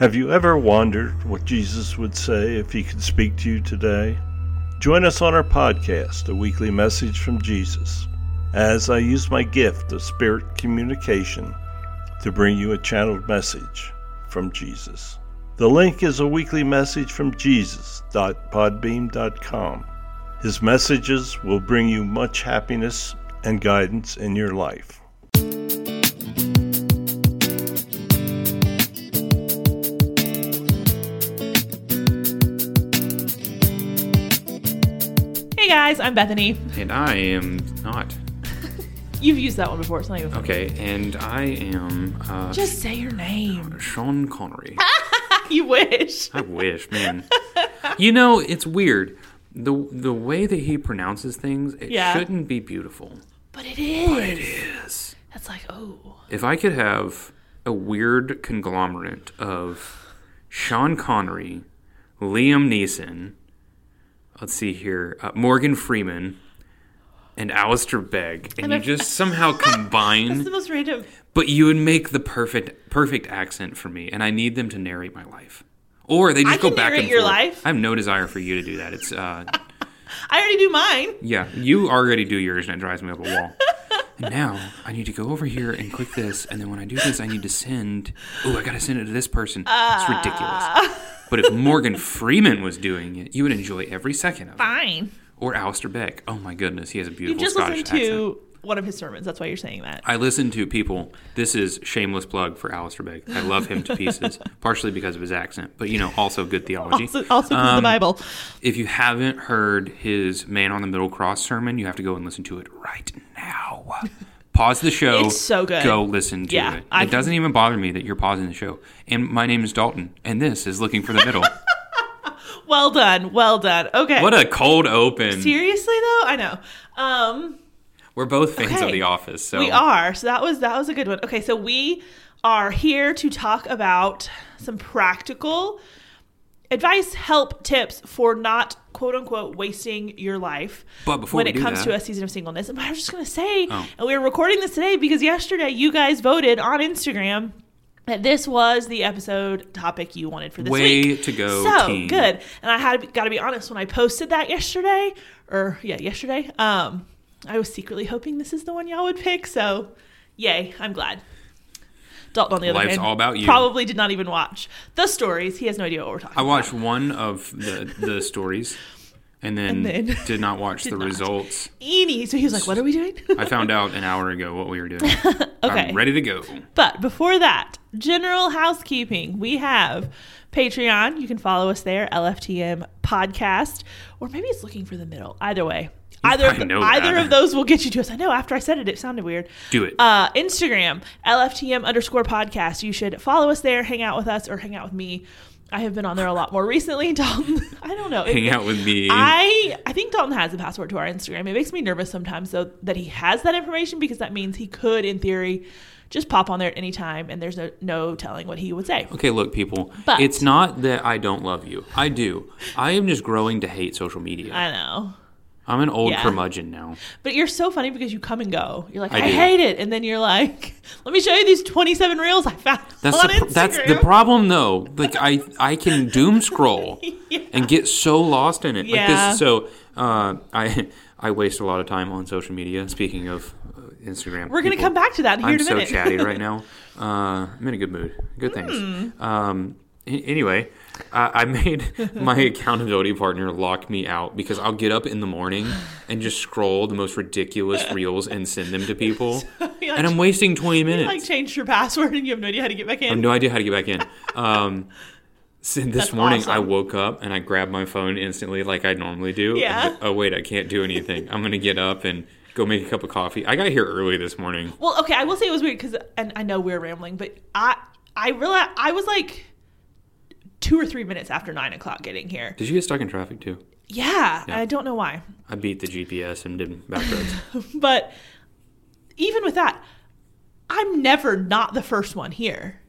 Have you ever wondered what Jesus would say if he could speak to you today? Join us on our podcast, A Weekly Message from Jesus, as I use my gift of spirit communication to bring you a channeled message from Jesus. The link is a weekly message from Jesus.podbean.com. His messages will bring you much happiness and guidance in your life. Guys, I'm Bethany. And I am not. You've used that one before. It's not even funny. Okay, and I am uh, Just say your name. Sean Connery. you wish. I wish, man. you know, it's weird. The the way that he pronounces things, it Yeah. shouldn't be beautiful. But it is. But it is. That's like, oh. If I could have a weird conglomerate of Sean Connery, Liam Neeson, let's see here, uh, Morgan Freeman, and Alistair Begg, and, And you just somehow combine. That's the most random. But you would make the perfect perfect accent for me, and I need them to narrate my life, or they just I go can back narrate and your forth. life. I have no desire for you to do that. It's uh, I already do mine. yeah, you already do yours, and it drives me up a wall. And now I need to go over here and click this, and then when I do this, I need to send. Oh, I gotta send it to this person. it's ridiculous. But if Morgan Freeman was doing it, you would enjoy every second of it. Fine. Or Alistair Begg. Oh my goodness, he has a You beautiful just Scottish listened accent. to one of his sermons. That's why you're saying that. I listen to people. This is shameless plug for Alistair Begg. I love him to pieces, partially because of his accent, but you know, also good theology. Also, also because of the Um, Bible. If you haven't heard his Man on the Middle Cross sermon, you have to go and listen to it right now. Pause the show. It's so good. Go listen to Yeah, it. I it can- doesn't even bother me that you're pausing the show. And my name is Dalton, and this is Looking for the Middle. Well done. Well done. Okay. what a cold open. Seriously though, I know. Um, We're both fans of The Office, so we are. So that was that was a good one. Okay, so we are here to talk about some practical advice, help, tips for not quote unquote wasting your life. But before when it comes that- to a season of singleness, and I was just gonna say, Oh. and we were recording this today because yesterday you guys voted on Instagram that this was the episode topic you wanted for this Way week. to go, so team. good. And I had got to be honest when I posted that yesterday, or yeah, yesterday. Um, I was secretly hoping this is the one y'all would pick. So, yay! I'm glad. Dalton, on the other Life's hand, all about you. probably did not even watch the stories. He has no idea what we're talking about. I about. watched one of the the stories, and then, And then- did not watch Did the not. results. Eenie. So he was like, "What are we doing?" I found out an hour ago what we were doing. Okay. I'm ready to go. But before that, general housekeeping. We have Patreon. You can follow us there, LFTM Podcast, or maybe it's looking for the middle. Either way, either of, either that. of those will get you to us. I know. After I said it, it sounded weird. Do it. Uh, Instagram, LFTM underscore podcast. You should follow us there, hang out with us, or hang out with me. I have been on there a lot more recently. Dalton, I don't know. Hang out with me. I I think Dalton has the password to our Instagram. It makes me nervous sometimes though that he has that information because that means he could, in theory, just pop on there at any time and there's no no telling what he would say. okay, look, people. But- it's not that I don't love you. I do. I am just growing to hate social media. I know. I'm an old Yeah. curmudgeon now. But you're so funny because you come and go. You're like, I, I hate it. And then you're like, let me show you these 27 reels I found That's on the Instagram. that's the problem though. Like I I can doom scroll and get so lost in it. Like Yeah. this so uh, I I waste a lot of time on social media. Speaking of Instagram, We're going to come back to that here I'm in a so minute. chatty right now. Uh, I'm in a good mood. Good things. Hmm. Um, anyway, I, I made my accountability partner lock me out because I'll get up in the morning and just scroll the most ridiculous reels and send them to people, You and I'm wasting 20 minutes. like changed your password and you have no idea how to get back in. I have no idea how to get back in. Um, so this That's morning, I woke up and I grabbed my phone instantly, like I normally do. Yeah. Oh wait, I can't do anything. I'm gonna get up and go make a cup of coffee. I got here early this morning. Well, okay, I will say it was weird because, and I know we're rambling, but I I realized I was like two or three minutes after nine o'clock getting here. Did you get stuck in traffic too? Yeah, and I don't know why, I beat the GPS and did back roads. but even with that, I'm never not the first one here.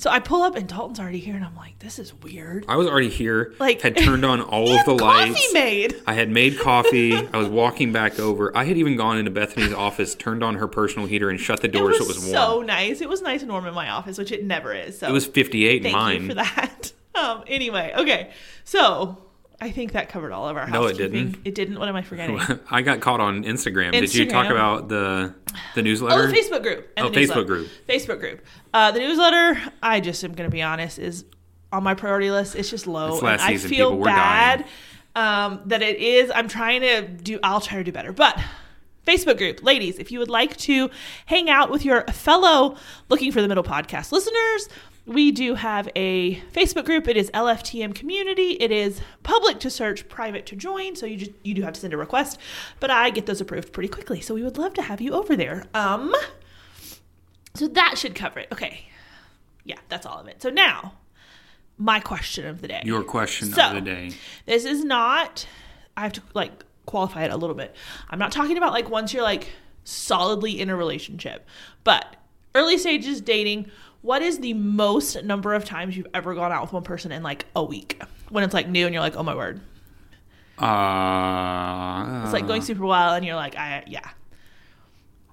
So I pull up and Dalton's already here, and I'm like, this is weird. I was already here. Like- had turned on all of the lights. Coffee made. I had made coffee. I was walking back over. I had even gone into Bethany's office, turned on her personal heater, and shut the door was, so it was warm. so nice. It was nice and warm in my office, which it never is. So it was 58 in thank mine. you for that. Um. Anyway, okay. So I think that covered all of our No, it didn't. It didn't. What am I forgetting? I got caught on Instagram. Did you talk Instagram. about the the Oh, newsletter? the Facebook group. and Oh, the Facebook group. Facebook group. Uh, the newsletter, I just am going to be honest, is on my priority list. It's just low. It's last and season, I feel people. We're bad um, that it is. I'm trying to do, I'll try to do better. But Facebook group, ladies, if you would like to hang out with your fellow Looking for the Middle podcast listeners, we do have a Facebook group. It is LFTM community. It is public to search, private to join. So you just you do have to send a request, but I get those approved pretty quickly. So we would love to have you over there. Um, so that should cover it. Okay, yeah, that's all of it. So now, my question of the day. Your question So- of the day. This is not. I have to like qualify it a little bit. I'm not talking about like once you're like solidly in a relationship, but early stages dating. What is the most number of times you've ever gone out with one person in like a week when it's like new and you're like, oh my word, Uh, it's like going super well and you're like, I yeah,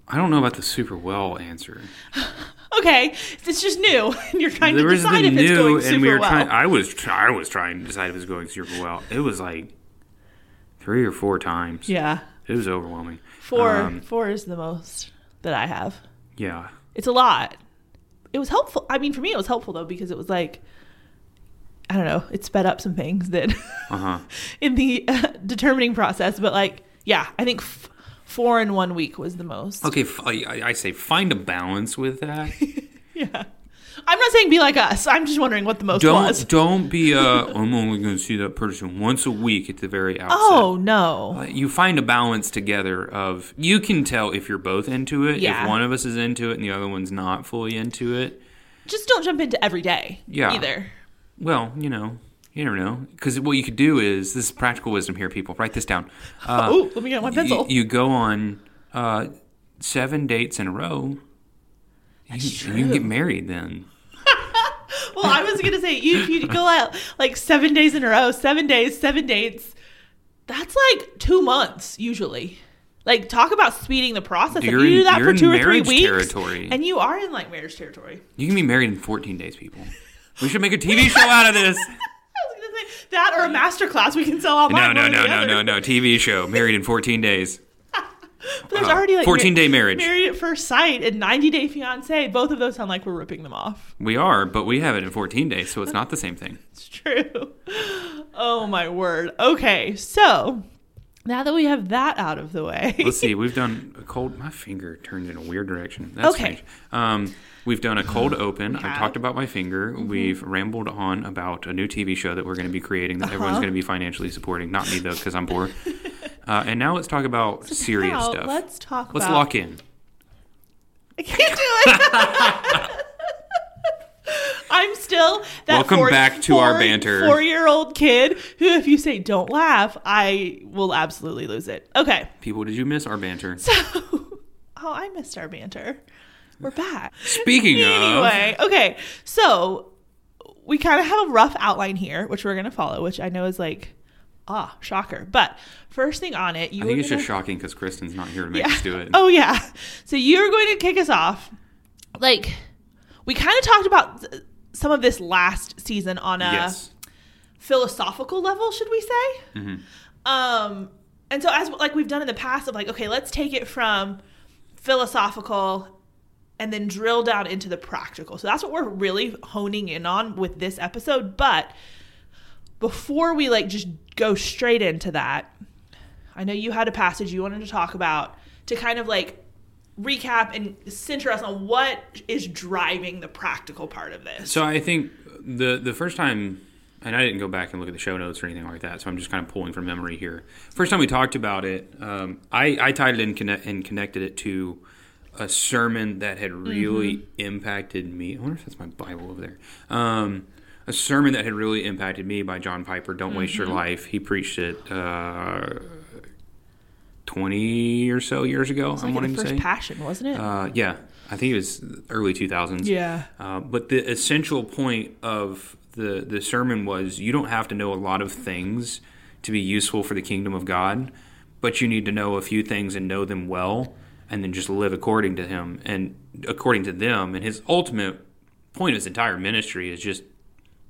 I don't know about the super well answer. okay, it's just new and you're trying There to decide if it's going super and we were well. trying. I was I was trying to decide if it was going super well. It was like three or four times. yeah, It was overwhelming. four Um, four is the most that I have. Yeah. it's a lot. It was helpful. I mean, for me, it was helpful though because it was like, I don't know, it sped up some things that Uh huh. in the uh, determining process. But like, yeah, I think f- four in one week was the most. Okay, f- I, I say find a balance with that. Yeah, I'm not saying be like us. I'm just wondering what the most don't was. don't be uh I'm only going to see that person once a week at the very outset. Oh no, Uh, you find a balance together of you can tell if you're both into it Yeah. if one of us is into it and the other one's not fully into it just don't jump into every day. Yeah. either. well you know you never know because what you could do is this is practical wisdom here people write this down uh, oh, let me get my pencil. you, you go on uh, seven dates in a row you, can- you can get married then well, I was gonna say you you go out like seven days in a row, seven days, seven dates. That's like two months usually. Like talk about speeding the process. You're if you do that for two or three weeks, territory. and you are in like marriage territory. you can be married in 14 days people we should make a tv show out of this I was gonna say that or a master class we can sell all. no online. no no no no no tv show married in 14 days But there's already like 14 day marriage. married at first sight, and 90 day fiance. Both of those sound like we're ripping them off. We are, but we have it in 14 days, so it's not the same thing. It's true. Oh my word. Okay, so now that we have that out of the way, Let's see. We've done a cold. My finger turned in a weird direction. That's Okay. strange. Um, we've done a cold open. I. Mm-hmm. talked about my finger. We've rambled on about a new TV show that we're going to be creating that everyone's Uh-huh. going to be financially supporting. Not me though, because I'm poor. Uh, and now let's talk about serious Now, stuff. Let's talk. Let's about, lock in. I can't do it. I'm still that Welcome four, back to our banter. Four-year-old kid who, if you say "don't laugh," I will absolutely lose it. Okay, People, did you miss our banter? so oh, I missed our banter. We're back. Speaking of, anyway, okay. So we kind of have a rough outline here, which we're gonna follow, which I know is like, ah, shocker. But first thing on it, you I think it's gonna- just shocking because Kristen's not here to make yeah. us do it. Oh yeah. So you're going to kick us off. Like we kind of talked about some of this last season on a yes. philosophical level, should we say? Mhm. Um, and so as like we've done in the past, of like, okay, let's take it from philosophical and then drill down into the practical. So that's what we're really honing in on with this episode. But before we like just go straight into that, I know you had a passage you wanted to talk about to kind of like recap and center us on what is driving the practical part of this. So I think the the first time, and I didn't go back and look at the show notes or anything like that, so I'm just kind of pulling from memory here. First time we talked about it, um, I, I tied it in connect, and connected it to a sermon that had really impacted me. I wonder if that's my Bible over there. Um, a sermon that had really impacted me by John Piper. Don't waste your life. He preached it. Uh, 20 or so years ago, I'm wanting to say. passion, wasn't it? Uh, yeah. I think it was early 2000s. Yeah. Uh, but the essential point of the the sermon was you don't have to know a lot of things to be useful for the kingdom of God, but you need to know a few things and know them well, and then just live according to Him and according to them. And His ultimate point of His entire ministry is just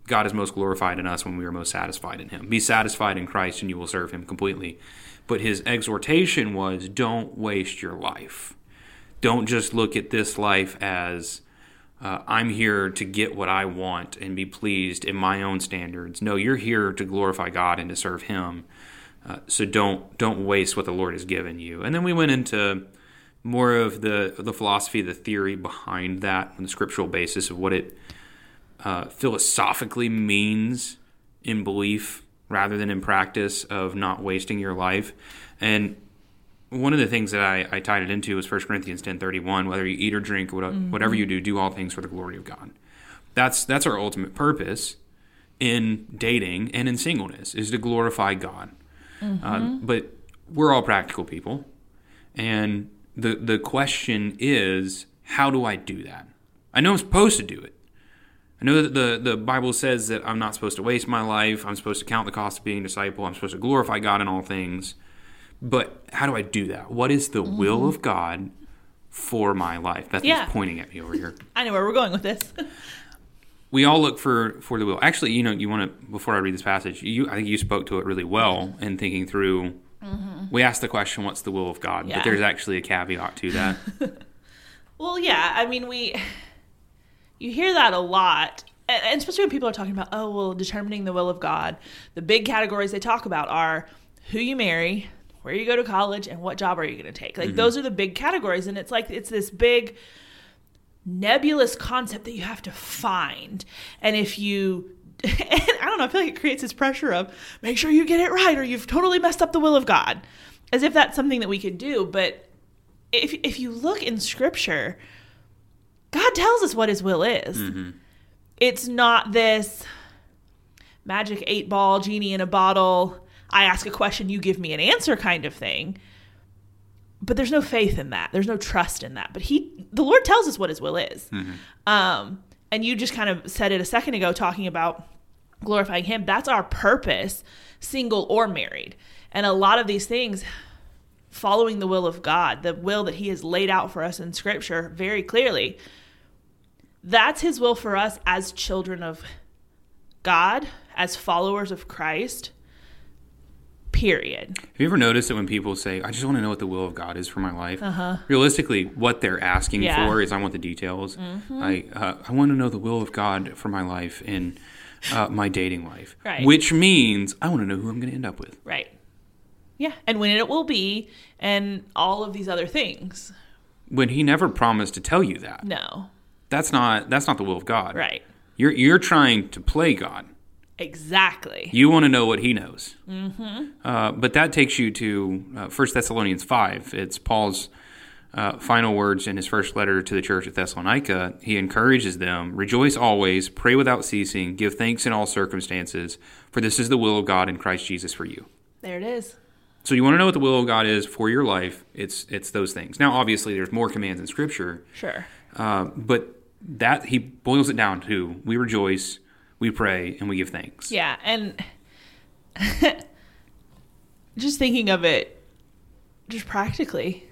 God is most glorified in us when we are most satisfied in Him. Be satisfied in Christ, and you will serve Him completely. But His exhortation was, don't waste your life. Don't just look at this life as uh, I'm here to get what I want and be pleased in my own standards. No, you're here to glorify God and to serve Him. Uh, so don't don't waste what the Lord has given you. And then we went into more of the the philosophy, the theory behind that, and the scriptural basis of what it uh, philosophically means in belief rather than in practice of not wasting your life. And one of the things that I, I tied it into was 1 Corinthians 10.31, whether you eat or drink, whatever, Mm-hmm. whatever you do, do all things for the glory of God. That's, that's our ultimate purpose in dating and in singleness, is to glorify God. Mm-hmm. Uh, but we're all practical people. And the, the question is, how do I do that? I know I'm supposed to do it. I know that the, the Bible says that I'm not supposed to waste my life. I'm supposed to count the cost of being a disciple. I'm supposed to glorify God in all things. But how do I do that? What is the will of God for my life? Bethany's Yeah. pointing at me over here. I know where we're going with this. We all look for, for the will. Actually, you know, you want to before I read this passage, you I think you spoke to it really well in thinking through. We asked the question, "What's the will of God?" Mm-hmm. Yeah. But there's actually a caveat to that. Well, yeah. I mean, we you hear that a lot, and especially when people are talking about, oh, well, determining the will of God. The big categories they talk about are who you marry, where you go to college, and what job are you going to take. Like mm-hmm. those are the big categories, and it's like it's this big nebulous concept that you have to find, and if you and I don't know, I feel like it creates this pressure of make sure you get it right or you've totally messed up the will of God. As if that's something that we could do, but if if you look in scripture, God tells us what his will is. It's not this magic eight ball genie in a bottle, I ask a question, you give me an answer kind of thing. But there's no faith in that. There's no trust in that. But he the Lord tells us what his will is. Um and you just kind of said it a second ago talking about glorifying him. That's our purpose, single or married. And a lot of these things following the will of God, the will that He has laid out for us in Scripture very clearly. That's His will for us as children of God, as followers of Christ. Period. Have you ever noticed that when people say, "I just want to know what the will of God is for my life," realistically, what they're asking Uh-huh. Yeah. for is, "I want the details. I uh, I want to know the will of God for my life in uh, my dating life." Right. Which means I want to know who I'm going to end up with. Right. Yeah. And when it will be, and all of these other things. When He never promised to tell you that, No. that's not that's not the will of God. Right. You're you're trying to play God. Exactly. You want to know what he knows. Mm-hmm. Uh, but that takes you to uh, 1 Thessalonians 5. It's Paul's uh, final words in his first letter to the church at Thessalonica. He encourages them Rejoice always, pray without ceasing, give thanks in all circumstances, for this is the will of God in Christ Jesus for you. There it is. So you want to know what the will of God is for your life? It's it's those things. Now, obviously, there's more commands in Scripture, Sure. uh, but that he boils it down to: we rejoice, we pray, and we give thanks. Yeah, and just thinking of it just practically,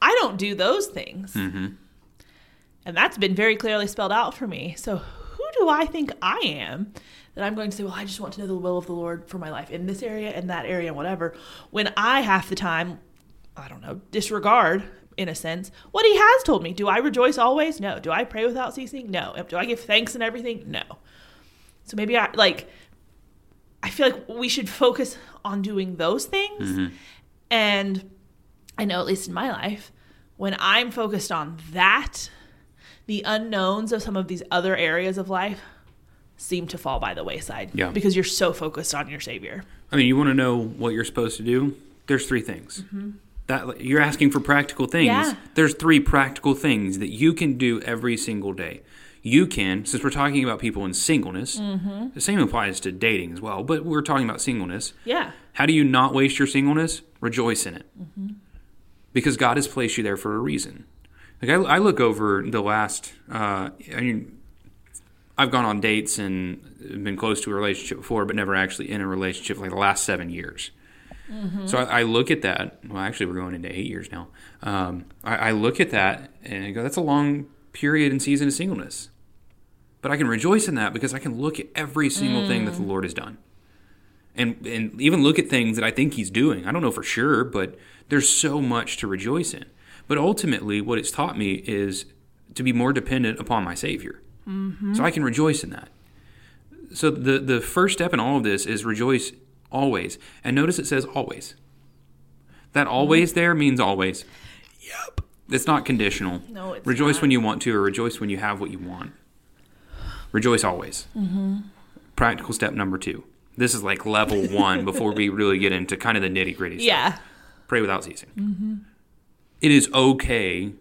I don't do those things. And that's been very clearly spelled out for me. So who do I think I am that I'm going to say, well, I just want to know the will of the Lord for my life in this area and that area and whatever, when I half the time, I don't know, disregard in a sense what he has told me. Do I rejoice always? No. Do I pray without ceasing? No. Do I give thanks and everything? No. So maybe I like I feel like we should focus on doing those things. Mm-hmm. And I know at least in my life, when I'm focused on that, the unknowns of some of these other areas of life seem to fall by the wayside. Yeah. Because you're so focused on your savior. I mean, you want to know what you're supposed to do? There's three things. Mm-hmm. That you're asking for practical things. Yeah. There's three practical things that you can do every single day. You can, since we're talking about people in singleness, mm-hmm. the same applies to dating as well, but we're talking about singleness. Yeah. How do you not waste your singleness? Rejoice in it. Mm-hmm. Because God has placed you there for a reason. Like I, I look over the last. Uh, I mean, I've gone on dates and been close to a relationship before, but never actually in a relationship like the last seven years. So I, I look at that. Well, actually, we're going into eight years now. Um, I, I look at that and I go, "That's a long period and season of singleness." But I can rejoice in that because I can look at every single thing that the Lord has done, and and even look at things that I think He's doing. I don't know for sure, but there's so much to rejoice in. But ultimately, what it's taught me is to be more dependent upon my Savior, mm-hmm. so I can rejoice in that. So the the first step in all of this is rejoice always, and notice it says always. That mm-hmm. always there means always. Yep. It's not conditional. No, it's rejoice not. when you want to, or rejoice when you have what you want. Rejoice always. Mm-hmm. Practical step number two. This is like level one before we really get into kind of the nitty gritty. Yeah. Pray without ceasing. Mm-hmm. It is okay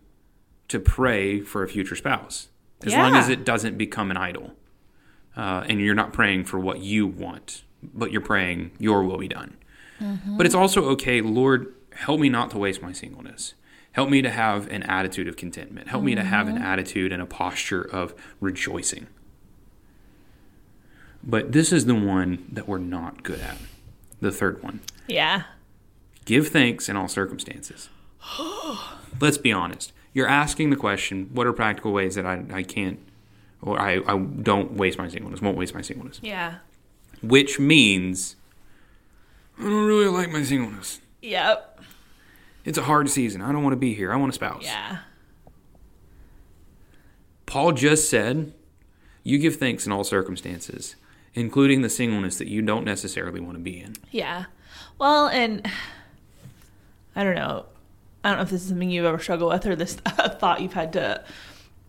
to pray for a future spouse as long as it doesn't become an idol, uh, and you're not praying for what you want, but you're praying Your will be done. But it's also okay, Lord, help me not to waste my singleness. Help me to have an attitude of contentment. Help me to have an attitude and a posture of rejoicing. But this is the one that we're not good at. The third one. Yeah. Give thanks in all circumstances. Let's be honest. You're asking the question, what are practical ways that I, I can't or I, I don't waste my singleness, won't waste my singleness? Yeah. Which means I don't really like my singleness. Yep. It's a hard season. I don't want to be here. I want a spouse. Yeah. Paul just said, you give thanks in all circumstances, including the singleness that you don't necessarily want to be in. Yeah. Well, and I don't know. I don't know if this is something you've ever struggled with or this thought you've had to,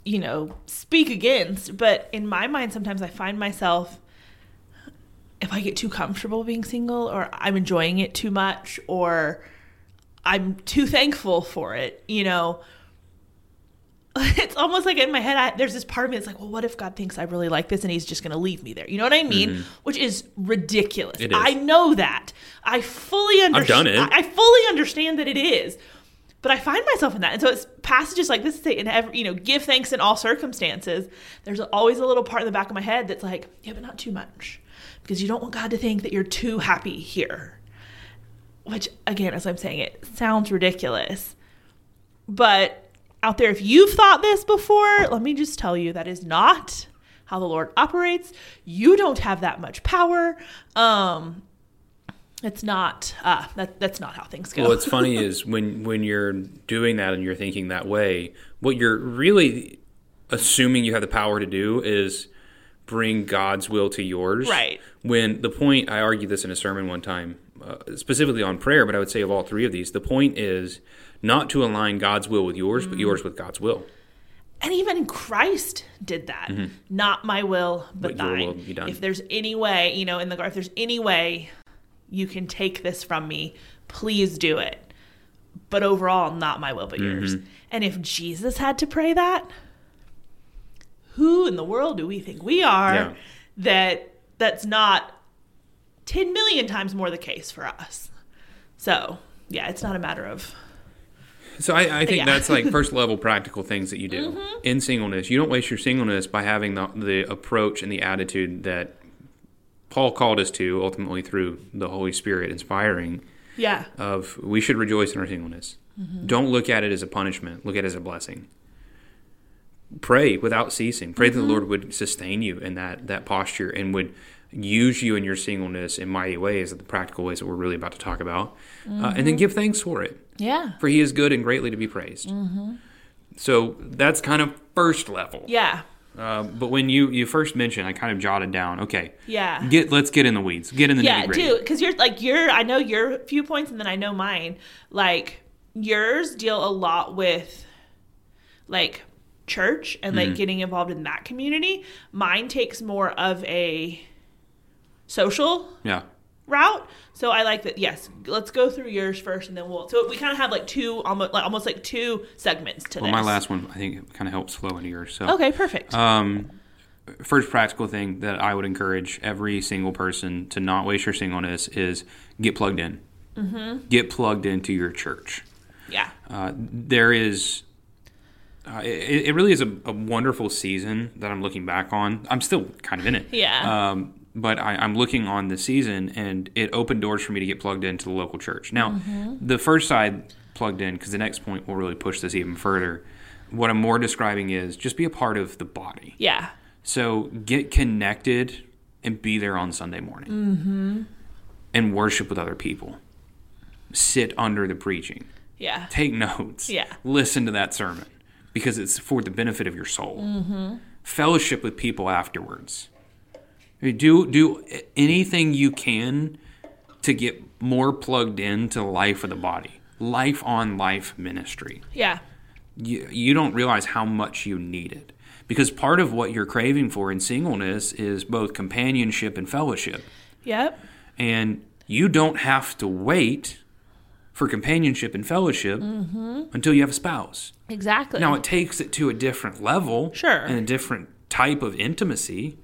you know, speak against. But in my mind, sometimes I find myself, if I get too comfortable being single or I'm enjoying it too much or I'm too thankful for it, you know, it's almost like in my head, I, there's this part of me that's like, well, what if God thinks I really like this and he's just going to leave me there? You know what I mean? Which is ridiculous. Mm-hmm. Is. I know that. I fully understand. I've done it. I fully understand that it is. But I find myself in that. And so it's passages like this say, in every, you know, give thanks in all circumstances. There's always a little part in the back of my head that's like, yeah, but not too much. Because you don't want God to think that you're too happy here. Which, again, as I'm saying, it sounds ridiculous. But out there, if you've thought this before, let me just tell you that is not how the Lord operates. You don't have that much power. Um, it's not. Uh, that that's not how things go. Well, what's funny is when when you're doing that and you're thinking that way, what you're really assuming you have the power to do is bring God's will to yours. Right. When the point, I argued this in a sermon one time, uh, specifically on prayer, but I would say of all three of these, the point is not to align God's will with yours, but yours with God's will. and even Christ did that. Not my will, but, Mm-hmm. But thine. will. If there's any way, you know, in the if there's any way you can take this from me, please do it. But overall, not my will, but yours. Mm-hmm. And if Jesus had to pray that, who in the world do we think we are Yeah. that that's not 10 million times more the case for us? So, yeah, it's not a matter of So I, I think Yeah. that's like first level practical things that you do in singleness. You don't waste your singleness by having the, the approach and the attitude that Paul called us to ultimately through the Holy Spirit inspiring yeah. of we should rejoice in our singleness. Mm-hmm. Don't look at it as a punishment. Look at it as a blessing. Pray without ceasing. Pray that the mm-hmm. Lord would sustain you in that that posture and would use you in your singleness in mighty ways, the practical ways that we're really about to talk about, uh, and then mm-hmm. give thanks for it Yeah. for he is good and greatly to be praised. So that's kind of first level. Yeah. Uh, but when you you first mentioned, I kind of jotted down. Okay, Yeah. get let's get in the weeds. Get in the yeah do because you're like you're i know your viewpoints and then i know mine like yours deal a lot with like church and Mm-hmm. like getting involved in that community mine takes more of a social Yeah. Route so i like that yes let's go through yours first and then we'll so we kind of have like two almost like almost like two segments to Well, this my last one, I think, kind of helps flow into yours. So, okay perfect um, first practical thing that I would encourage every single person to not waste your singleness is get plugged in. Mm-hmm. Get plugged into your church. yeah Uh, there is Uh, it, it really is a, a wonderful season that I'm looking back on. I'm still kind of in it. Yeah. Um, but I, I'm looking on the season, and it opened doors for me to get plugged into the local church. Now, Mm-hmm. the first side plugged in because the next point will really push this even further. What I'm more describing is just be a part of the body. Yeah. So get connected and be there on Sunday morning Mm-hmm. and worship with other people. Sit under the preaching. Yeah. Take notes. Yeah. Listen to that sermon because it's for the benefit of your soul. Mm-hmm. Fellowship with people afterwards. I mean, Do do anything you can to get more plugged into life of the body. Life on life ministry Yeah. you, you don't realize how much you need it because part of what you're craving for in singleness is both companionship and fellowship Yep. and you don't have to wait for companionship and fellowship mm-hmm. until you have a spouse Exactly. now it takes it to a different level Sure. and a different type of intimacy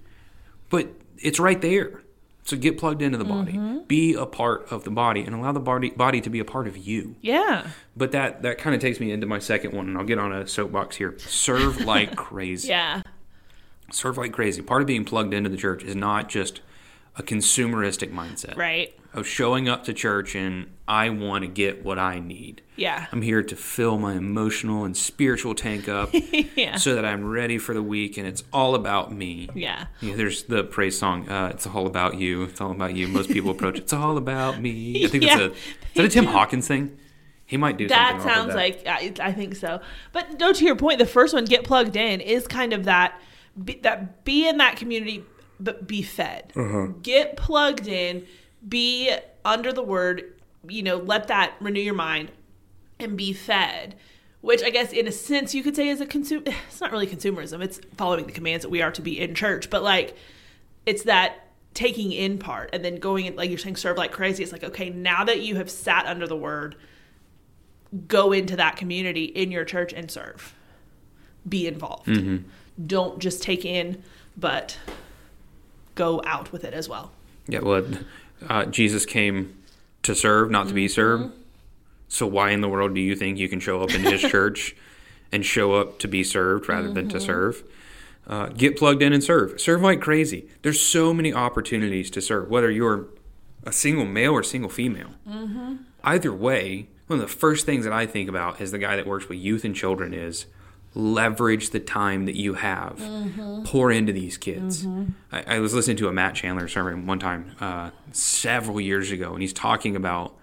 but it's right there so get plugged into the body Mm-hmm. be a part of the body and allow the body, body to be a part of you yeah. but that that kind of takes me into my second one, and I'll get on a soapbox here. Serve like crazy. Yeah. Serve like crazy. Part of being plugged into the church is not just a consumeristic mindset Right. of showing up to church and I want to get what I need. Yeah. I'm here to fill my emotional and spiritual tank up Yeah. so that I'm ready for the week, and it's all about me. Yeah. Yeah, there's the praise song. Uh, it's all about you. It's all about you. Most people approach. It's all about me. I think Yeah, that's a. Is that a Tim Hawkins thing? He might do That something. off of sounds that. like I, I think so. But no, to your point, the first one, get plugged in, is kind of that be, that be in that community, but be fed. Uh-huh. Get plugged in, be under the word. You know, let that renew your mind and be fed. Which I guess, in a sense, you could say is a consumer. It's not really consumerism. It's following the commands that we are to be in church. But like, it's that taking in part and then going in, like you're saying, serve like crazy. It's like, okay, now that you have sat under the word, go into that community in your church and serve. Be involved. Don't just take in, but go out with it as well. Yeah, well, uh, Jesus came to serve, not to be served. So why in the world do you think you can show up in His church and show up to be served rather than to serve? Uh, get plugged in and serve. Serve like crazy. There's so many opportunities to serve, whether you're a single male or single female. Either way, one of the first things that I think about as the guy that works with youth and children is leverage the time that you have. Pour into these kids. I, I was listening to a Matt Chandler sermon one time uh, several years ago, and he's talking about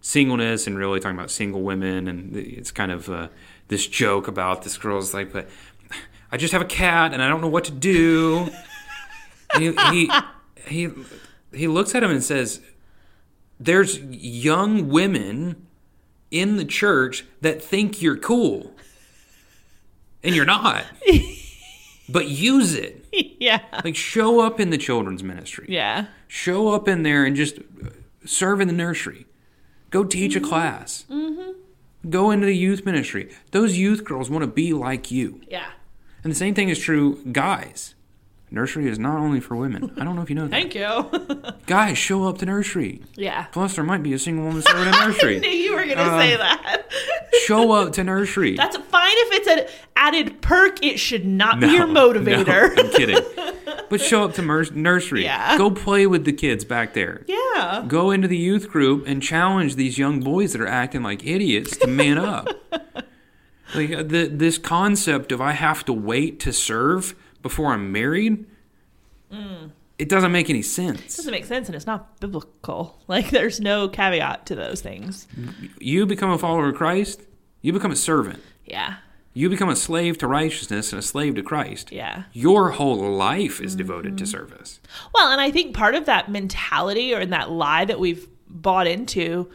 singleness and really talking about single women. And it's kind of uh, this joke about this girl's like, but I just have a cat and I don't know what to do. He, he, he, he looks at him and says, There's young women in the church that think you're cool. And you're not. but use it. yeah. Like show up in the children's ministry. Yeah. Show up in there and just serve in the nursery. Go teach a class. Mm-hmm. Go into the youth ministry. Those youth girls want to be like you. Yeah. And the same thing is true, guys. Nursery is not only for women. I don't know if you know that. Thank you. Guys, show up to nursery. yeah. Plus, there might be a single woman serving in nursery. I knew you were going to Uh, say that. show up to nursery. That's fine if it's an added perk. It should not be your motivator. No, I'm kidding. But show up to mer- nursery. Yeah. Go play with the kids back there. yeah. Go into the youth group and challenge these young boys that are acting like idiots to man up. like uh, the, this concept of I have to wait to serve before I'm married, mm. it doesn't make any sense. doesn't make sense and it's not biblical. Like there's no caveat to those things. You become a follower of Christ, you become a servant. Yeah. You become a slave to righteousness and a slave to Christ. Yeah. Your whole life is devoted to mm. service. Well, and I think part of that mentality or in that lie that we've bought into,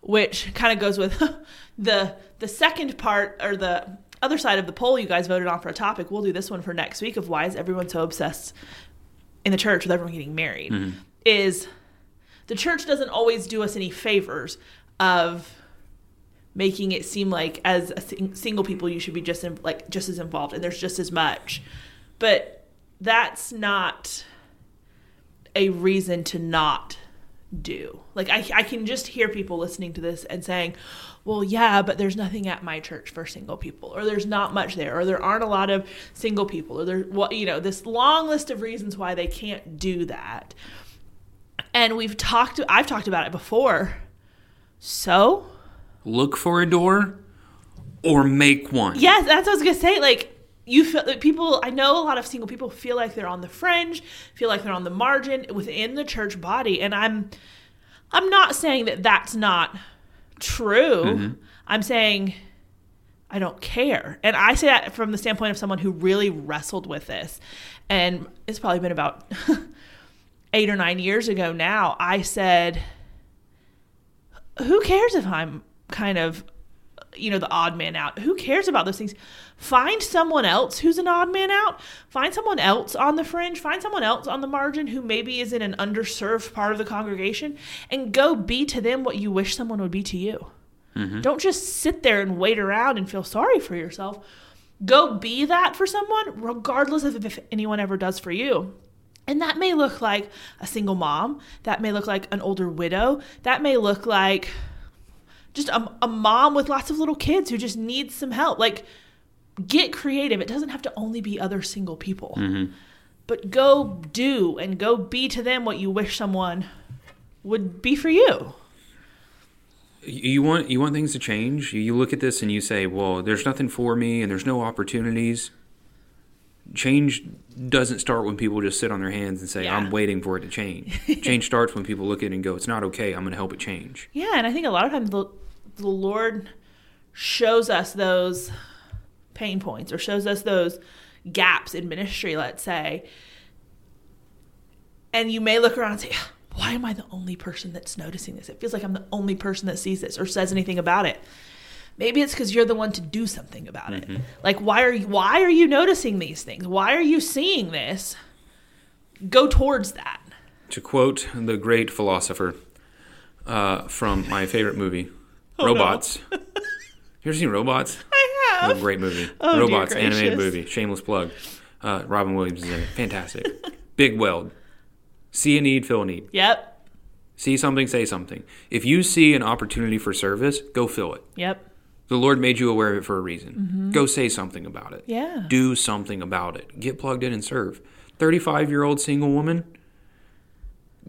which kind of goes with the the second part or the other side of the poll you guys voted on for a topic. We'll do this one for next week of why is everyone so obsessed in the church with everyone getting married? Mm-hmm. Is the church doesn't always do us any favors of making it seem like as a sing- single people you should be just in, like just as involved and there's just as much but that's not a reason to not do. Like I, I can just hear people listening to this and saying, "Well, yeah, but there's nothing at my church for single people, or there's not much there, or there aren't a lot of single people, or there, what you know, this long list of reasons why they can't do that." And we've talked, I've talked about it before. So Look for a door or make one. Yes, that's what I was gonna say. Like you feel that people I know a lot of single people feel like they're on the fringe, feel like they're on the margin within the church body, and I'm I'm not saying that that's not true. Mm-hmm. I'm saying I don't care. And I say that from the standpoint of someone who really wrestled with this. And it's probably been about 8 or 9 years ago now. I said who cares if I'm kind of you know the odd man out who cares about those things find someone else who's an odd man out find someone else on the fringe find someone else on the margin who maybe is in an underserved part of the congregation and go be to them what you wish someone would be to you mm-hmm. don't just sit there and wait around and feel sorry for yourself go be that for someone regardless of if anyone ever does for you and that may look like a single mom. That may look like an older widow. That may look like just a, a mom with lots of little kids who just needs some help. Like, get creative. It doesn't have to only be other single people. Mm-hmm. But go do and go be to them what you wish someone would be for you. You want you want things to change. You- You look at this and you say, "Well, there's nothing for me and there's no opportunities." Change doesn't start when people just sit on their hands and say, Yeah. "I'm waiting for it to change." change starts when people look at it and go, "It's not okay. I'm going to help it change." Yeah, and I think a lot of times the, the Lord shows us those pain points or shows us those gaps in ministry, let's say. And you may look around and say, why am I the only person that's noticing this? It feels like I'm the only person that sees this or says anything about it. Maybe it's because you're the one to do something about it. Like, why are you why are you noticing these things? Why are you seeing this? Go towards that. To quote the great philosopher uh, from my favorite movie, Oh, no. Robots. you ever seen Robots? I Great movie. Oh, Robots, animated movie. Shameless plug. Uh, Robin Williams is in it. Fantastic. Bigweld. See a need, fill a need. Yep. See something, say something. If you see an opportunity for service, go fill it. Yep. The Lord made you aware of it for a reason. Go say something about it. Mm-hmm. Yeah. Do something about it. Get plugged in and serve. 35 year old single woman,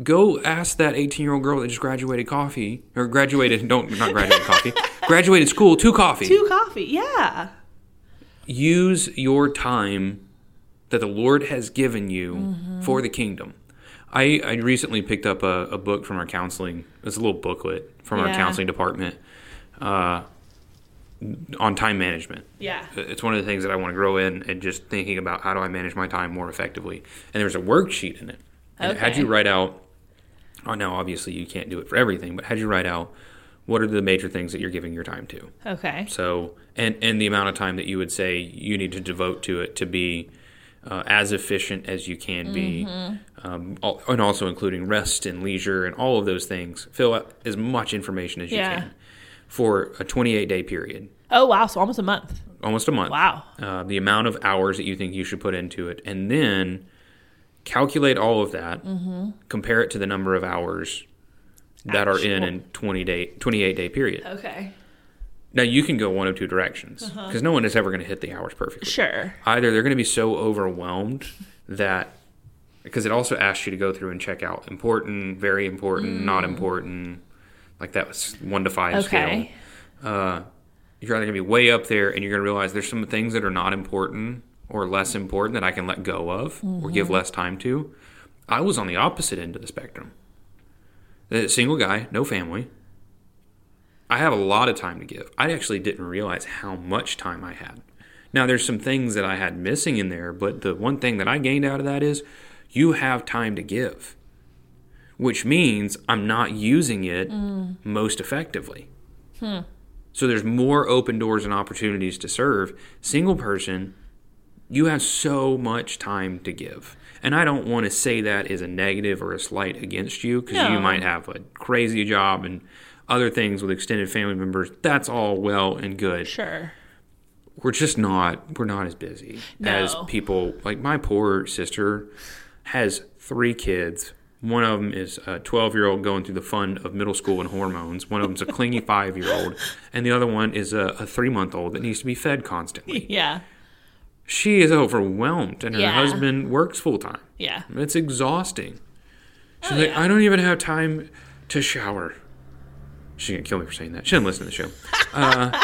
go ask that 18 year old girl that just graduated coffee, or graduated, don't, not graduated coffee, graduated school to coffee. Two coffee. Yeah. use your time that the Lord has given you for the kingdom. I, I recently picked up a, a book from our counseling. It's a little booklet from our counseling department uh, on time management. Yeah. It's one of the things that I want to grow in and just thinking about how do I manage my time more effectively. And there's a worksheet in it. And it had you write out, oh, now obviously you can't do it for everything, but had you write out what are the major things that you're giving your time to. Okay. So, and and the amount of time that you would say you need to devote to it to be uh, as efficient as you can be, um, al- and also including rest and leisure and all of those things. Fill out as much information as you Yeah. can for a 28 day period, Oh wow, so almost a month. almost a month. Wow. Uh, the amount of hours that you think you should put into it, and then calculate all of that, Mm-hmm. compare it to the number of hours that are in Actual. a 20 day 28 day period. Okay. Now you can go one of two directions Uh-huh. because no one is ever going to hit the hours perfectly. Sure. Either they're going to be so overwhelmed that because it also asks you to go through and check out important, very important, not important, like that was one to five Mm. Okay. scale. Uh, you're either going to be way up there and you're going to realize there's some things that are not important or less important that I can let go of or give Mm-hmm. less time to. I was on the opposite end of the spectrum. The single guy, no family. I have a lot of time to give. I actually didn't realize how much time I had. Now, there's some things that I had missing in there, but the one thing that I gained out of that is you have time to give, which means I'm not using it most effectively. So there's more open doors and opportunities to serve. Single person, you have so much time to give. And I don't want to say that as a negative or a slight against you because you might have a crazy job and other things with extended family members. That's all well and good. Sure. We're just not we're not as busy as people like my poor sister has three kids, One of them is a 12 year old going through the fun of middle school and hormones. One of them's a clingy five year old. And the other one is a, a three month old that needs to be fed constantly. Yeah. She is overwhelmed, and her Yeah. husband works full time. Yeah. It's exhausting. She's Oh, like, yeah. I don't even have time to shower. She's gonna kill me for saying that. She didn't listen to the show. Uh,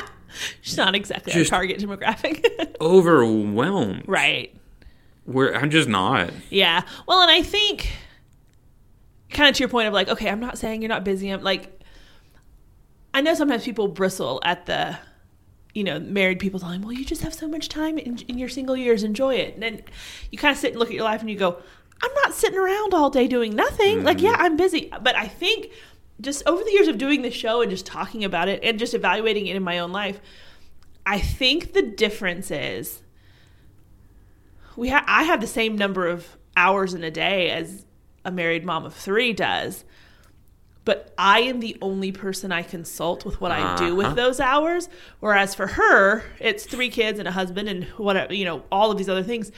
She's not exactly Just- our target demographic. Overwhelmed. right. Where I'm just not. Yeah. Well, and I think kind of to your point of like, okay, I'm not saying you're not busy. I'm like, I know sometimes people bristle at the, you know, married people telling, well, you just have so much time in, in your single years, enjoy it. And then you kind of sit and look at your life and you go, I'm not sitting around all day doing nothing. Like, mm-hmm. yeah, I'm busy. But I think just over the years of doing this show and just talking about it and just evaluating it in my own life, I think the difference is we ha- I have the same number of hours in a day as a married mom of three does, but I am the only person I consult with what I do Uh-huh. with those hours. Whereas for her, it's three kids and a husband and whatever you know, all of these other things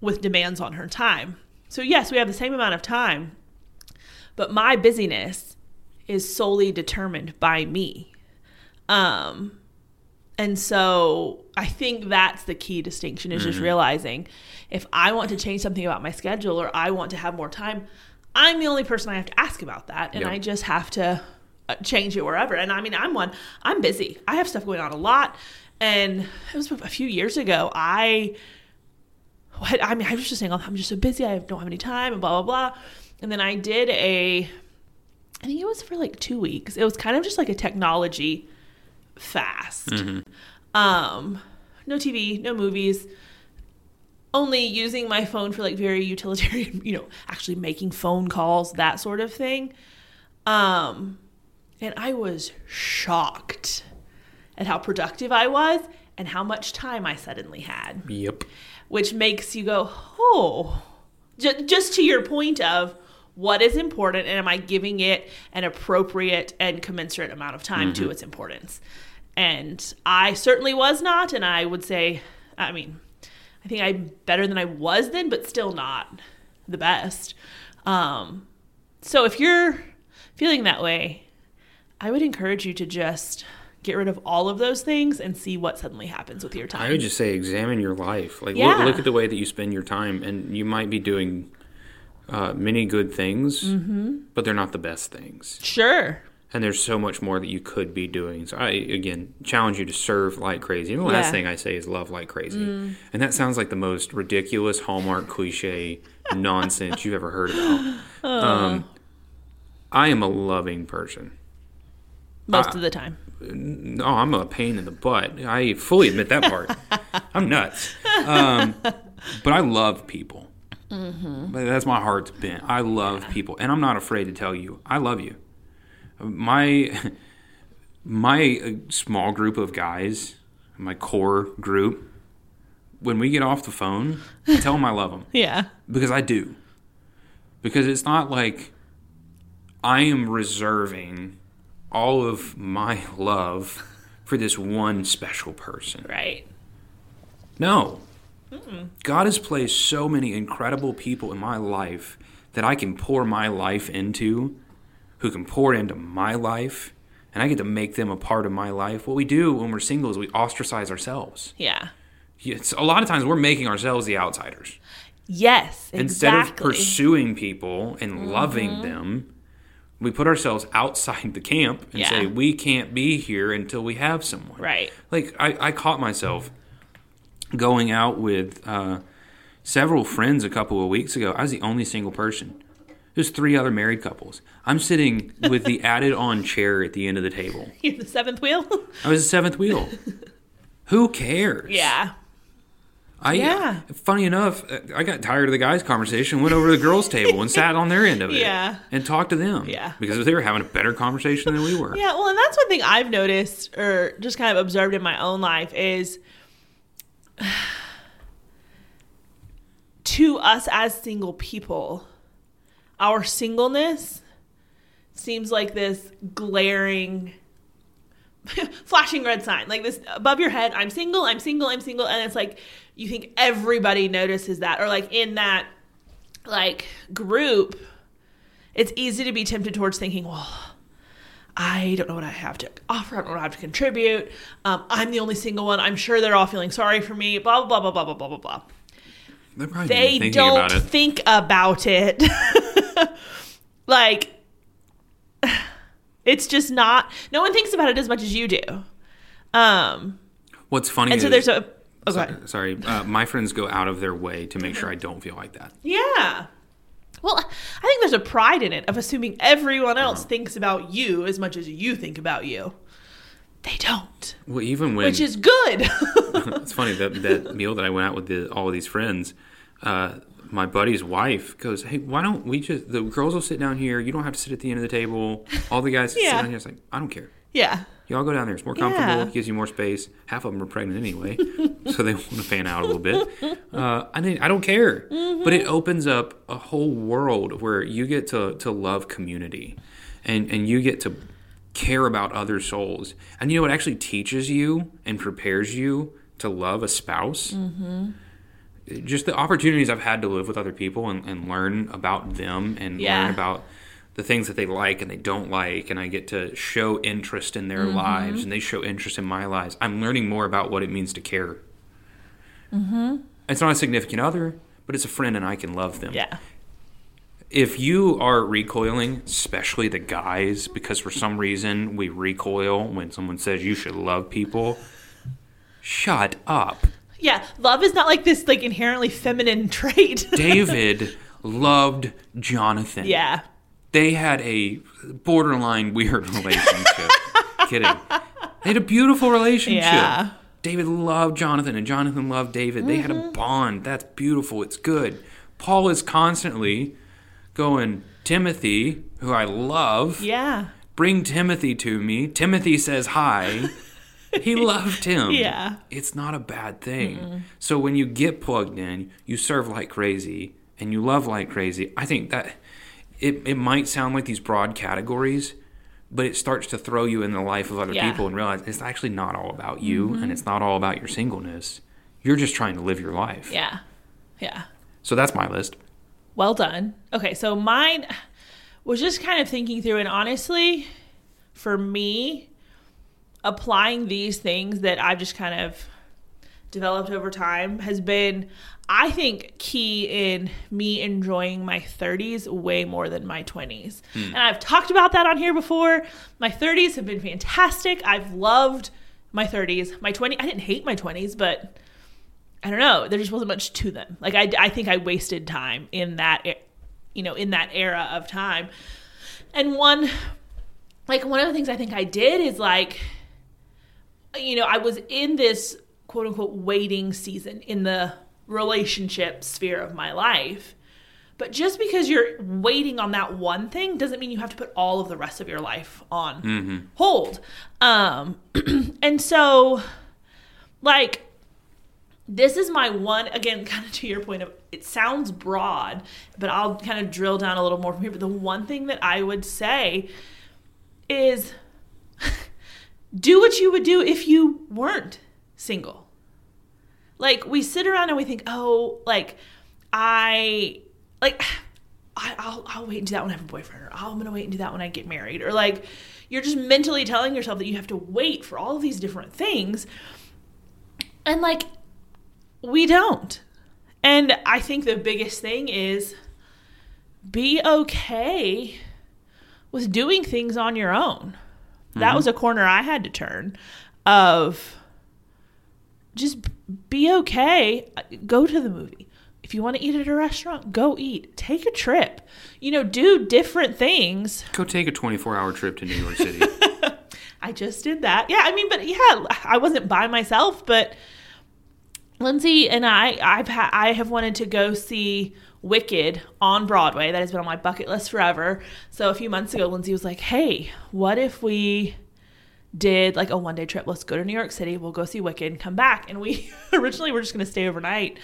with demands on her time. So yes, we have the same amount of time, but my busyness is solely determined by me. Um, and so I think that's the key distinction is Mm-hmm. just realizing if I want to change something about my schedule or I want to have more time, I'm the only person I have to ask about that. And Yep. I just have to uh, change it wherever. And I mean, I'm one, I'm busy. I have stuff going on a lot. And it was a few years ago. I, what, I mean, I was just saying, oh, I'm just so busy. I don't have any time and blah, blah, blah. And then I did a, I think it was for like two weeks. It was kind of just like a technology fast. Um, no TV, no movies. Only using my phone for like very utilitarian, you know, actually making phone calls, that sort of thing. Um, and I was shocked at how productive I was and how much time I suddenly had Yep. which makes you go, oh, J- just to your point of what is important and am I giving it an appropriate and commensurate amount of time to its importance? And I certainly was not, and I would say, I mean, I think I'm better than I was then, but still not the best. Um, so if you're feeling that way, I would encourage you to just get rid of all of those things and see what suddenly happens with your time. I would just say examine your life. Like Yeah. look, look at the way that you spend your time, and you might be doing uh, many good things, Mm-hmm. but they're not the best things. sure. And there's so much more that you could be doing. So I again challenge you to serve like crazy. And the last Yeah. thing I say is love like crazy. And that sounds like the most ridiculous Hallmark cliche nonsense you've ever heard about. Um, I am a loving person. Most Uh, of the time. No, I'm a pain in the butt. I fully admit that part. I'm nuts. Um, but I love people. But That's my heart's bent. I love people, and I'm not afraid to tell you I love you. My my uh, small group of guys, my core group, when we get off the phone, I tell them I love them Yeah. because I do. Because it's not like I am reserving all of my love for this one special person. Right. No. God has placed so many incredible people in my life that I can pour my life into, who can pour into my life, and I get to make them a part of my life. What we do when we're single is we ostracize ourselves. Yeah. It's, a lot of times we're making ourselves the outsiders. Yes. Instead of pursuing people and Mm-hmm. loving them, we put ourselves outside the camp and Yeah. say we can't be here until we have someone. Right. Like I, I caught myself going out with uh, several friends a couple of weeks ago. I was the only single person. There's three other married couples. I'm sitting with the added on chair at the end of the table. You're the seventh wheel. I was the seventh wheel. Who cares? yeah. I, Yeah. Funny enough, uh, I got tired of the guys' conversation, went over to the girls' table and sat on their end of it. Yeah. And talked to them. Yeah. Because they were having a better conversation than we were. Yeah. Well, and that's one thing I've noticed or just kind of observed in my own life is to us as single people, our singleness seems like this glaring flashing red sign like this above your head i'm single i'm single i'm single and it's like you think everybody notices that or like in that like group it's easy to be tempted towards thinking, well, I don't know what I have to offer. I don't know what I have to contribute. Um, I'm the only single one. I'm sure they're all feeling sorry for me. Blah blah blah blah blah blah blah blah. They don't about think about it. like, it's just not. No one thinks about it as much as you do. Um, What's funny and is so there's a. Oh, sorry, sorry uh, my friends go out of their way to make sure I don't feel like that. Yeah. Well, I think there's a pride in it of assuming everyone else Uh-huh. thinks about you as much as you think about you. They don't, Well, even when which is good. it's funny that that meal that I went out with the, all of these friends, uh, my buddy's wife goes, "Hey, why don't we just the girls will sit down here? You don't have to sit at the end of the table. All the guys sit Yeah. down here." It's like I don't care. yeah. Y'all go down there. It's more comfortable. Yeah. Gives you more space. Half of them are pregnant anyway, so they want to fan out a little bit. Uh, I mean, I don't care, but it opens up a whole world where you get to to love community, and and you get to care about other souls. And you know, it actually teaches you and prepares you to love a spouse. Mm-hmm. Just the opportunities I've had to live with other people and, and learn about them and Yeah. learn about the things that they like and they don't like and i get to show interest in their Mm-hmm. lives and they show interest in my lives i'm learning more about what it means to care mm-hmm. it's not a significant other but it's a friend and i can love them Yeah. if you are recoiling especially the guys because for some reason we recoil when someone says you should love people shut up Yeah. Love is not like this like inherently feminine trait. david loved jonathan yeah. they had a borderline weird relationship. Kidding. They had a beautiful relationship. Yeah. David loved Jonathan and Jonathan loved David. They had Mm-hmm. a bond. That's beautiful. It's good. Paul is constantly going, Timothy, who I love, Yeah. bring Timothy to me. Timothy says hi. He loved him. Yeah. It's not a bad thing. So when you get plugged in, you serve like crazy and you love like crazy. I think that it, it might sound like these broad categories, but it starts to throw you in the life of other Yeah. people and realize it's actually not all about you and mm-hmm. it's not all about your singleness. You're just trying to live your life. Yeah. Yeah. So that's my list. Well done. Okay, so mine was just kind of thinking through, and honestly, for me, applying these things that I've just kind of developed over time has been, I think, key in me enjoying my 30s way more than my 20s. Hmm. And I've talked about that on here before. My 30s have been fantastic. I've loved my 30s. My 20s, I didn't hate my 20s, but I don't know. There just wasn't much to them. Like I, I think I wasted time in that, you know, in that era of time. And one, like one of the things I think I did is like, you know, I was in this quote unquote waiting season in the relationship sphere of my life. But just because you're waiting on that one thing doesn't mean you have to put all of the rest of your life on hold. Um, and so, like, this is my one again kind of to your point of it sounds broad but i'll kind of drill down a little more from here but the one thing that i would say is do what you would do if you weren't single like we sit around and we think oh like i like I, I'll, I'll wait and do that when I have a boyfriend, or oh, I'm gonna wait and do that when I get married, or like you're just mentally telling yourself that you have to wait for all of these different things, and like we don't. And I think the biggest thing is be okay with doing things on your own. That mm-hmm. was a corner I had to turn of just be okay. Go to the movie. If you want to eat at a restaurant, go eat. Take a trip. You know, do different things. Go take a 24 hour trip to New York City. I just did that. Yeah, I mean, but yeah, I wasn't by myself, but Lindsay and I, I've ha- I have wanted to go see Wicked on Broadway. That has been on my bucket list forever. So a few months ago, Lindsay was like, "Hey, what if we did like a one day trip? Let's go to New York City. We'll go see Wicked and come back." And we originally were just going to stay overnight,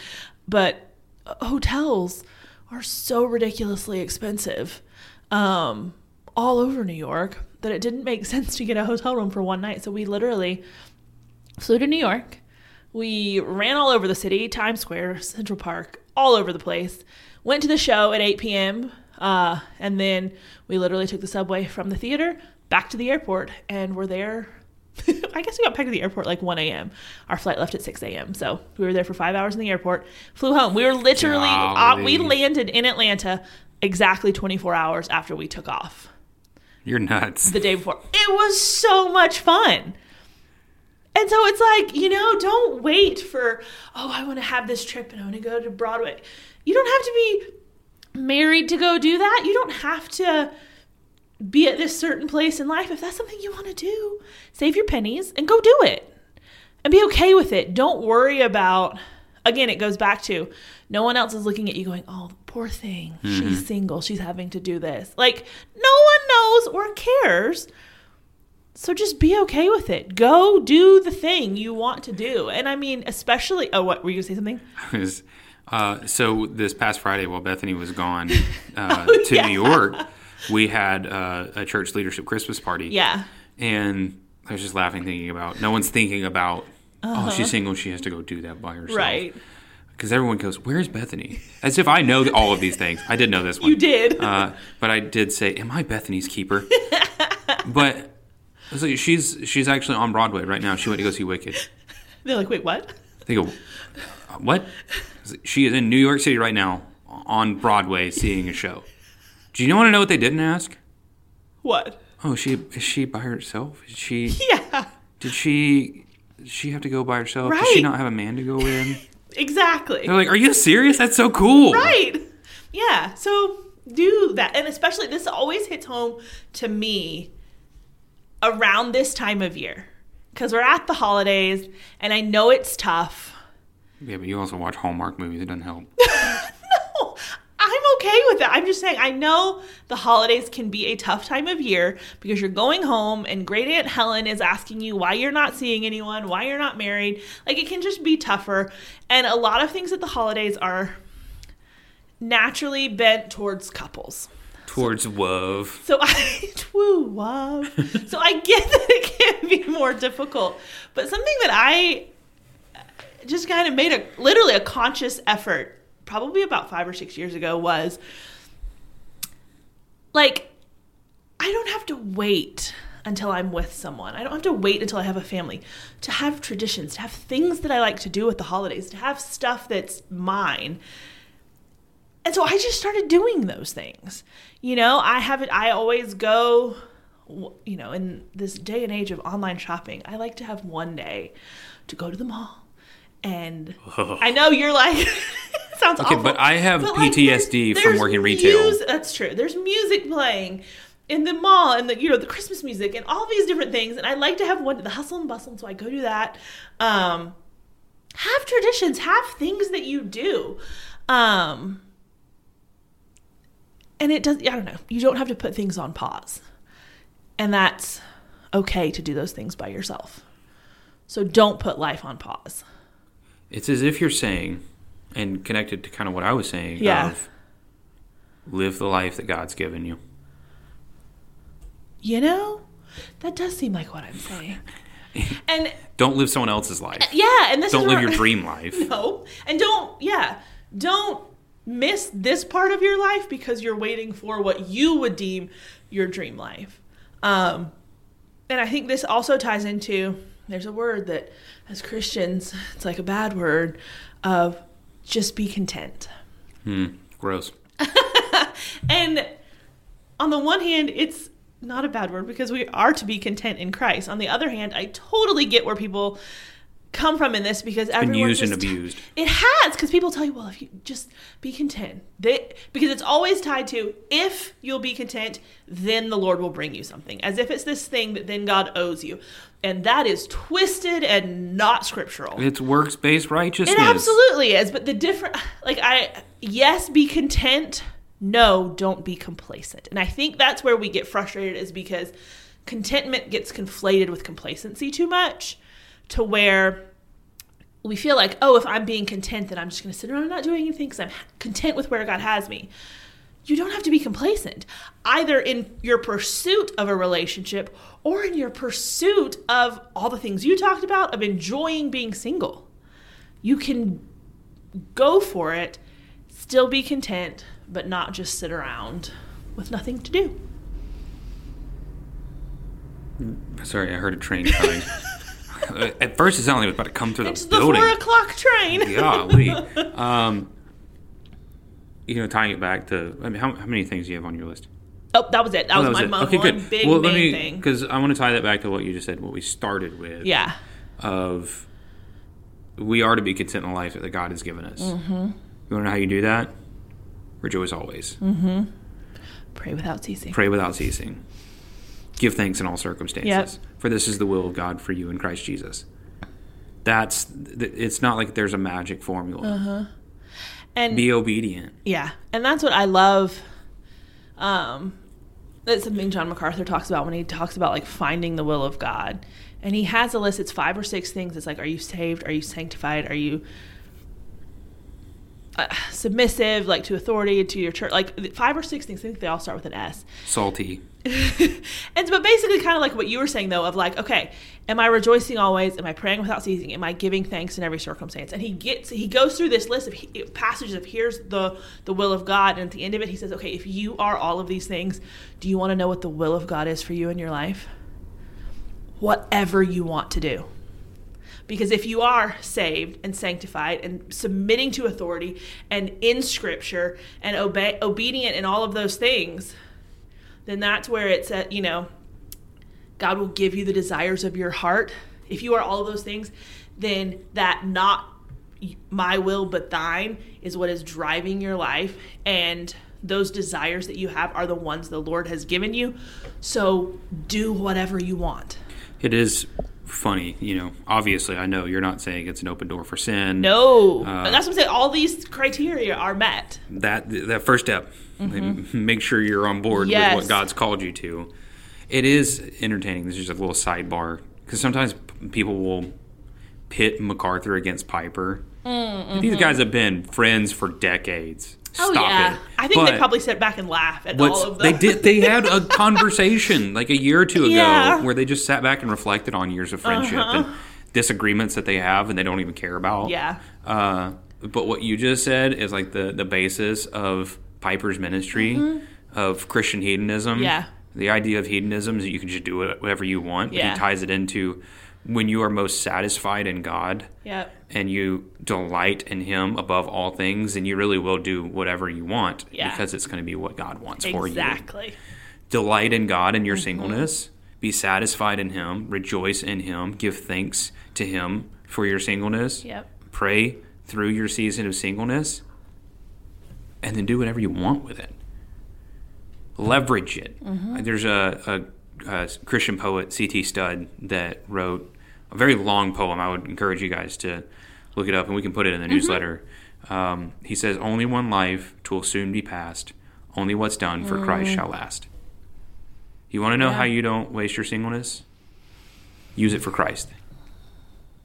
but hotels are so ridiculously expensive um, all over New York that it didn't make sense to get a hotel room for one night. So we literally flew to New York. We ran all over the city, Times Square, Central Park, all over the place. Went to the show at 8 p.m. Uh, and then we literally took the subway from the theater back to the airport and we're there. I guess we got back to the airport like 1 a.m. Our flight left at 6 a.m. So we were there for five hours in the airport, flew home. We were literally, uh, we landed in Atlanta exactly 24 hours after we took off You're nuts. the day before. It was so much fun. And so it's like, you know, don't wait for, oh, I want to have this trip and I want to go to Broadway. You don't have to be married to go do that. You don't have to be at this certain place in life. If that's something you want to do, save your pennies and go do it and be okay with it. Don't worry about, again, it goes back to no one else is looking at you going, oh, the poor thing. She's mm-hmm. single. She's having to do this. Like, no one knows or cares. So just be okay with it. Go do the thing you want to do. And I mean, especially, oh, what, were you going to say something? was uh, so this past Friday while Bethany was gone uh, Oh, to yeah. New York, we had uh, a church leadership Christmas party. Yeah. And I was just laughing, thinking about no one's thinking about. Oh, she's single. She has to go do that by herself. Uh-huh. Right. Because everyone goes, "Where's Bethany?" As if I know all of these things. I did know this one. You did. Uh, but I did say, "Am I Bethany's keeper?" but like, she's she's actually on Broadway right now. She went to go see Wicked. They're like, wait, what? They go, "Uh, "What?" She is in New York City right now on Broadway seeing a show. Do you want to know what they didn't ask? What? Oh, she is she by herself? Is she Yeah, did she did she have to go by herself? Did she not have a man to go with? exactly. They're like, "Are you serious? That's so cool." Right. Yeah. So do that. And especially, this always hits home to me around this time of year because we're at the holidays and I know it's tough. Yeah, but you also watch Hallmark movies. It doesn't help. No, I'm okay with that. I'm just saying, I know the holidays can be a tough time of year because you're going home and great Aunt Helen is asking you why you're not seeing anyone, why you're not married. Like, it can just be tougher. And a lot of things at the holidays are naturally bent towards couples. Towards love. So I woo wow. so I get that it can be more difficult, but something that I just kind of made a literally a conscious effort, probably about five or six years ago, was like I don't have to wait until I'm with someone. I don't have to wait until I have a family to have traditions, to have things that I like to do at the holidays, to have stuff that's mine. And so I just started doing those things. You know, I have it, I always go, you know, in this day and age of online shopping, I like to have one day to go to the mall. And I know you're like, sounds Okay, awful. but I have there's- PTSD from there's working retail. that's true. There's music playing in the mall and the you know the Christmas music and all these different things. And I like to have one the hustle and bustle, so I go do that. Um, have traditions, have things that you do. Um, and it does. I don't know. You don't have to put things on pause, and that's okay to do those things by yourself. So don't put life on pause. It's as if you're saying, and connected to kind of what I was saying, Yeah. of live the life that God's given you. You know, that does seem like what I'm saying. And Don't live someone else's life. yeah, and this Don't live where- your dream life. No, and don't yeah, don't miss this part of your life because you're waiting for what you would deem your dream life. Um, and I think this also ties into there's a word that as Christians it's like a bad word of just be content. Hmm, gross. And on the one hand, it's not a bad word because we are to be content in Christ. On the other hand, I totally get where people come from in this because Been everyone used and just- abused. It has because people tell you, well, if you just be content, they, because it's always tied to if you'll be content, then the Lord will bring you something, as if it's this thing that then God owes you, and that is twisted and not scriptural. It's works based righteousness. It absolutely is, but the different, like I, yes, be content. No, don't be complacent. And I think that's where we get frustrated is because contentment gets conflated with complacency too much, to where we feel like, oh, if I'm being content, then I'm just going to sit around and not doing anything because I'm content with where God has me. You don't have to be complacent, either in your pursuit of a relationship or in your pursuit of all the things you talked about, of enjoying being single. You can go for it, still be content, but not just sit around with nothing to do. Sorry, I heard a train coming. At first, it sounded like it was about to come through the building. It's the four o'clock train. Golly. um, you know, tying it back to, I mean, how, how many things do you have on your list? Oh, that was it. That Oh, was my it. mo- Okay, one good. big well, let me, thing. because I want to tie that back to what you just said, what we started with. Yeah. Of we are to be content in the life that God has given us. Mm-hmm. You want to know how you do that? Rejoice always. Pray without ceasing. Pray without ceasing. Give thanks in all circumstances. Yep. For this is the will of God for you in Christ Jesus. That's, it's not like there's a magic formula. Uh-huh. And Be obedient. Yeah, and that's what I love. Um, that's something John MacArthur talks about when he talks about like finding the will of God, and he has a list. It's five or six things. It's like, are you saved? Are you sanctified? Are you uh, submissive, like to authority, to your church? Like five or six things. I think they all start with an S. Salty. and but basically kind of like what you were saying though of like okay am i rejoicing always am i praying without ceasing am i giving thanks in every circumstance and he gets he goes through this list of he, passages of here's the the will of god and at the end of it he says okay if you are all of these things do you want to know what the will of god is for you in your life whatever you want to do because if you are saved and sanctified and submitting to authority and in scripture and obedient in all of those things then that's where it's at, you know, God will give you the desires of your heart. If you are all of those things, then that not my will but thine is what is driving your life and those desires that you have are the ones the Lord has given you. So do whatever you want. It is funny, you know. Obviously, I know you're not saying it's an open door for sin. No. Uh, But that's what I'm saying. All these criteria are met. That that first step, make sure you're on board with Mm-hmm. What God's called you to. It is entertaining. This is just a little sidebar because sometimes people will pit MacArthur against Piper. These guys have been friends for decades. Mm-hmm. Oh yeah. it. I think they probably sit back and laugh at all of them. they did. They had a conversation like a year or two ago Yeah. Uh-huh. where they just sat back and reflected on years of friendship and disagreements that they have and they don't even care about. Yeah. Uh, but what you just said is like the the basis of Piper's ministry of Christian hedonism. Mm-hmm. Yeah. The idea of hedonism is that you can just do whatever you want. But Yeah. he ties it into when you are most satisfied in God Yep. and you delight in him above all things, and you really will do whatever you want Yeah. because it's going to be what God wants for you. Exactly. Delight in God in your Mm-hmm. singleness. Be satisfied in him. Rejoice in him. Give thanks to him for your singleness. Yep. Pray through your season of singleness. And then do whatever you want with it. Leverage it. Mm-hmm. There's a, a, a Christian poet, C.T. Studd, that wrote a very long poem. I would encourage you guys to look it up and we can put it in the Mm-hmm. newsletter. Um, he says, Only one life, twill soon be past. Only what's done for Christ shall last. You want to know Mm. Yeah. how you don't waste your singleness? Use it for Christ.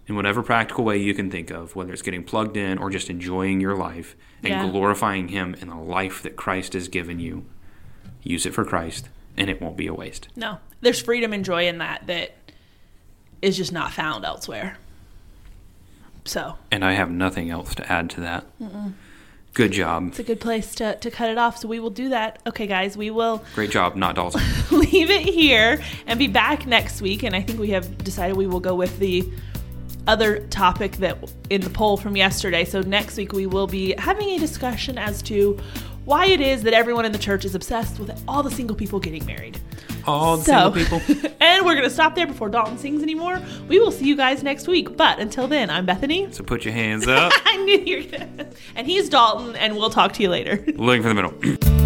In whatever practical way you can think of, whether it's getting plugged in or just enjoying your life and Yeah. glorifying Him in the life that Christ has given you, use it for Christ and it won't be a waste. No, there's freedom and joy in that that is just not found elsewhere. So And I have nothing else to add to that. Good job. it's a good place to, to cut it off. So we will do that. Okay, guys, we will Great job, not dolls. leave it here and be back next week. And I think we have decided we will go with the other topic that in the poll from yesterday. So next week we will be having a discussion as to why it is that everyone in the church is obsessed with all the single people getting married. All the So, single people. and we're going to stop there before Dalton sings anymore. We will see you guys next week. But until then, I'm Bethany. So put your hands up. I knew you were going to. And he's Dalton, and we'll talk to you later. Looking for the middle.